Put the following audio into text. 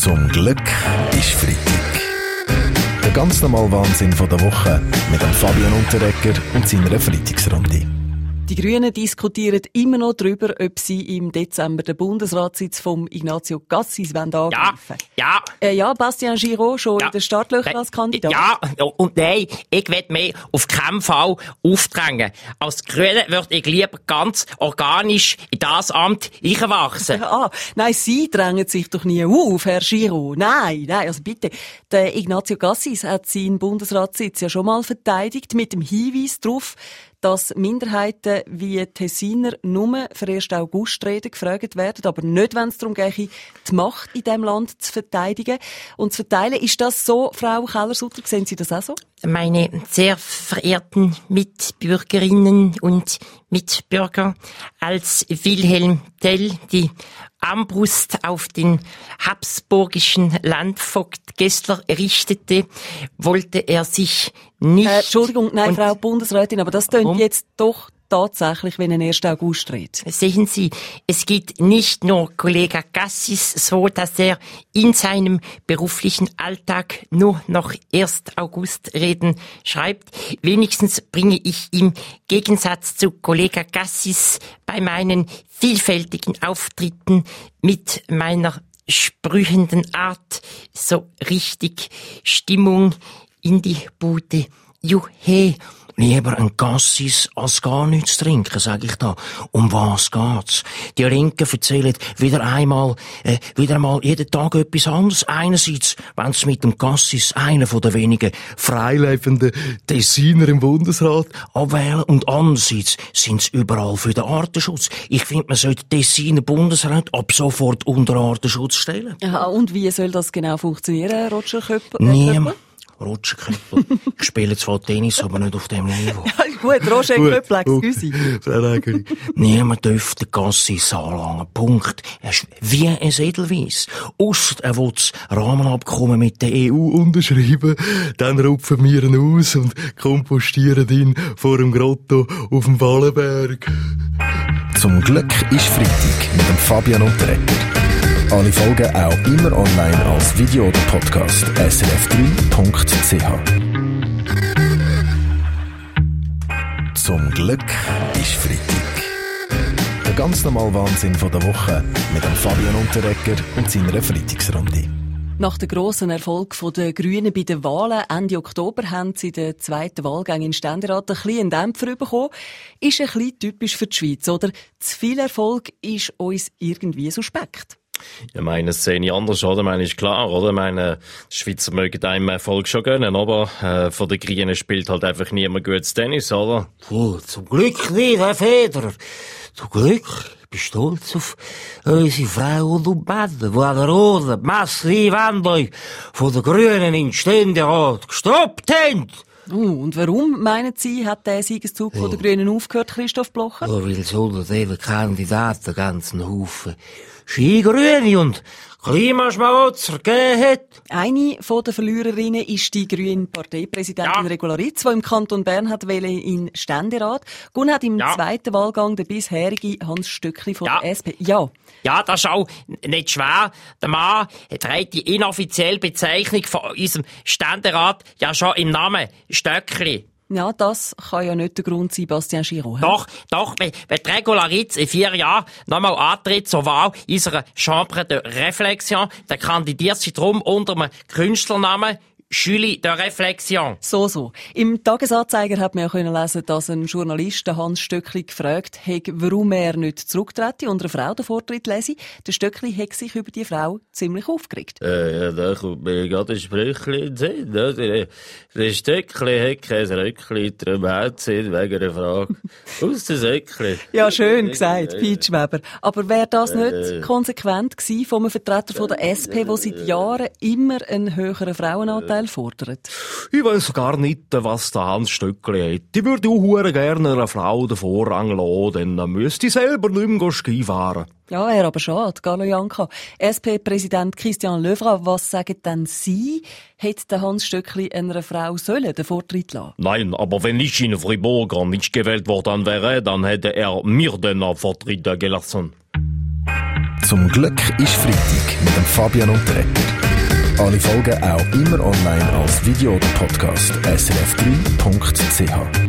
Zum Glück ist Freitag. Der ganz normale Wahnsinn von der Woche mit dem Fabian Unterrecker und seiner Freitagsrunde. Die Grünen diskutieren immer noch darüber, ob sie im Dezember den Bundesratssitz von Ignazio Gassis angreifen Ja, ja. Äh, ja, Bastien Giraud schon Ja. in den Startlöchern als Kandidat. Ja, und nein, ich will mich auf keinen Fall aufdrängen. Als Grüne würde ich lieber ganz organisch in das Amt einwachsen. Ah, nein, Sie drängen sich doch nie auf, Herr Giraud. Nein, nein, also bitte. Der Ignazio Gassis hat seinen Bundesratssitz ja schon mal verteidigt mit dem Hinweis darauf, dass Minderheiten wie Tessiner nur für 1. August reden gefragt werden, aber nicht, wenn es darum geht, die Macht in diesem Land zu verteidigen und zu verteilen. Ist das so, Frau Keller-Sutter? Sehen Sie das auch so? Meine sehr verehrten Mitbürgerinnen und Mitbürger, als Wilhelm Tell die Armbrust auf den habsburgischen Landvogt Gessler richtete, wollte er sich nicht... Äh, Entschuldigung, nein, Frau Bundesrätin, aber das tönt jetzt doch tatsächlich, wenn ein 1. August redet. Sehen Sie, es geht nicht nur Kollege Gassis so, dass er in seinem beruflichen Alltag nur noch 1. August reden schreibt. Wenigstens bringe ich im Gegensatz zu Kollege Gassis bei meinen vielfältigen Auftritten mit meiner sprühenden Art so richtig Stimmung in die Bude. Juhe, Lieber ein Gassis als gar nichts trinken, sag ich da. Um was geht's? Die Linken erzählen wieder einmal, äh, wieder einmal jeden Tag etwas anderes. Einerseits, wenn sie mit dem Gassis einen von den wenigen freilebenden Tessiner im Bundesrat abwählen und andererseits sind sie überall für den Artenschutz. Ich finde, man sollte Tessiner Bundesrat ab sofort unter Artenschutz stellen. Ja, und wie soll das genau funktionieren, Roger Köpper? Niemand. Roger Köppel. ich spiele zwar Tennis, aber nicht auf dem Niveau. Gut, Roger Köppel, excuse. Nägeli. Niemand dürfte den Gassis anlangen. Punkt. Er ist wie ein Edelweiss. Ausser er will das Rahmenabkommen mit der EU unterschreiben, dann rupfen wir ihn aus und kompostieren ihn vor dem Grotto auf dem Ballenberg. Zum Glück ist Freitag mit dem Fabian Unterrecker. Alle Folgen auch immer online als Video oder Podcast. srf3.ch Zum Glück ist Freitag. Der ganz normale Wahnsinn von der Woche mit dem Fabian Unterrecker und seiner Freitagsrunde. Nach dem grossen Erfolg der Grünen bei den Wahlen Ende Oktober haben sie den zweiten Wahlgang in Ständerat ein bisschen Dämpfer bekommen. Ist ein bisschen typisch für die Schweiz, oder? Zu viel Erfolg ist uns irgendwie suspekt. Ich meine, ich anders, oder? Meine, ist klar, oder? Meine, die Schweizer mögen einem Erfolg schon gönnen, aber äh, von den Grünen spielt halt einfach niemand gutes Tennis, oder? Puh, zum Glück nicht, Herr Federer. Zum Glück. Ich bin stolz auf unsere Frauen und Männer, die an der roten massive Wandlung von den Grünen in den Ständerat gestoppt haben. Uh, und warum, meinen Sie, hat der Siegeszug von der Grünen aufgehört, Christoph Blocher? Ja, weil es unter diesen Kandidaten ganzen Haufen Skigrüne und Klimaschmarotzer gegeben hat. Eine von den Verliererinnen ist die grüne Parteipräsidentin Ja. Regularitz, die im Kanton Bern hat in Ständerat. Gun hat im Ja. zweiten Wahlgang der bisherige Hans Stöckli von Ja. der SP. Ja. Ja, das ist auch nicht schwer. Der Mann trägt die inoffizielle Bezeichnung von unserem Ständerat ja schon im Namen Stöckli. Ja, das kann ja nicht der Grund sein, Bastien Giraud. hä? Doch, doch, wenn, wenn die Regularitz in vier Jahren nochmal antritt zur Wahl unserer Chambre de Réflexion, dann kandidiert sie drum unter einem Künstlernamen Julie de Réflexion. So, so. Im Tagesanzeiger hat man ja können lesen, dass ein Journalist den Hans Stöckli gefragt hat, warum er nicht zurücktrete und einer Frau den Vortritt lese. Der Stöckli hat sich über die Frau ziemlich aufgeregt. Äh, ja, da kommt mir gerade ein Sprüchchen in den Sinn, oder? Der Stöckli hat kein Röckli, hat sie wegen der Frage. Aus dem Säckli. Ja, schön gesagt, Peach Weber. Aber wäre das Äh. nicht konsequent gewesen von einem Vertreter von der SP, der seit Jahren immer einen höheren Frauenanteil fordert? Ich weiss gar nicht, was der Hans Stöckli hat. Ich würde auch hure gerne einer Frau den Vorrang lassen, dann müsste ich selber nicht mehr Ski fahren. Ja, wäre aber schade, Galo Janka. SP-Präsident Christian Löwra, was sagen denn Sie? Hätte der Hans Stöckli einer Frau sollen den Vortritt lassen? Nein, aber wenn ich in Fribourg nicht gewählt worden wäre, dann hätte er mir den Vortritt gelassen. Zum Glück ist Freitag mit dem Fabian Ecker. Alle Folgen auch immer online als Video oder Podcast srf3.ch.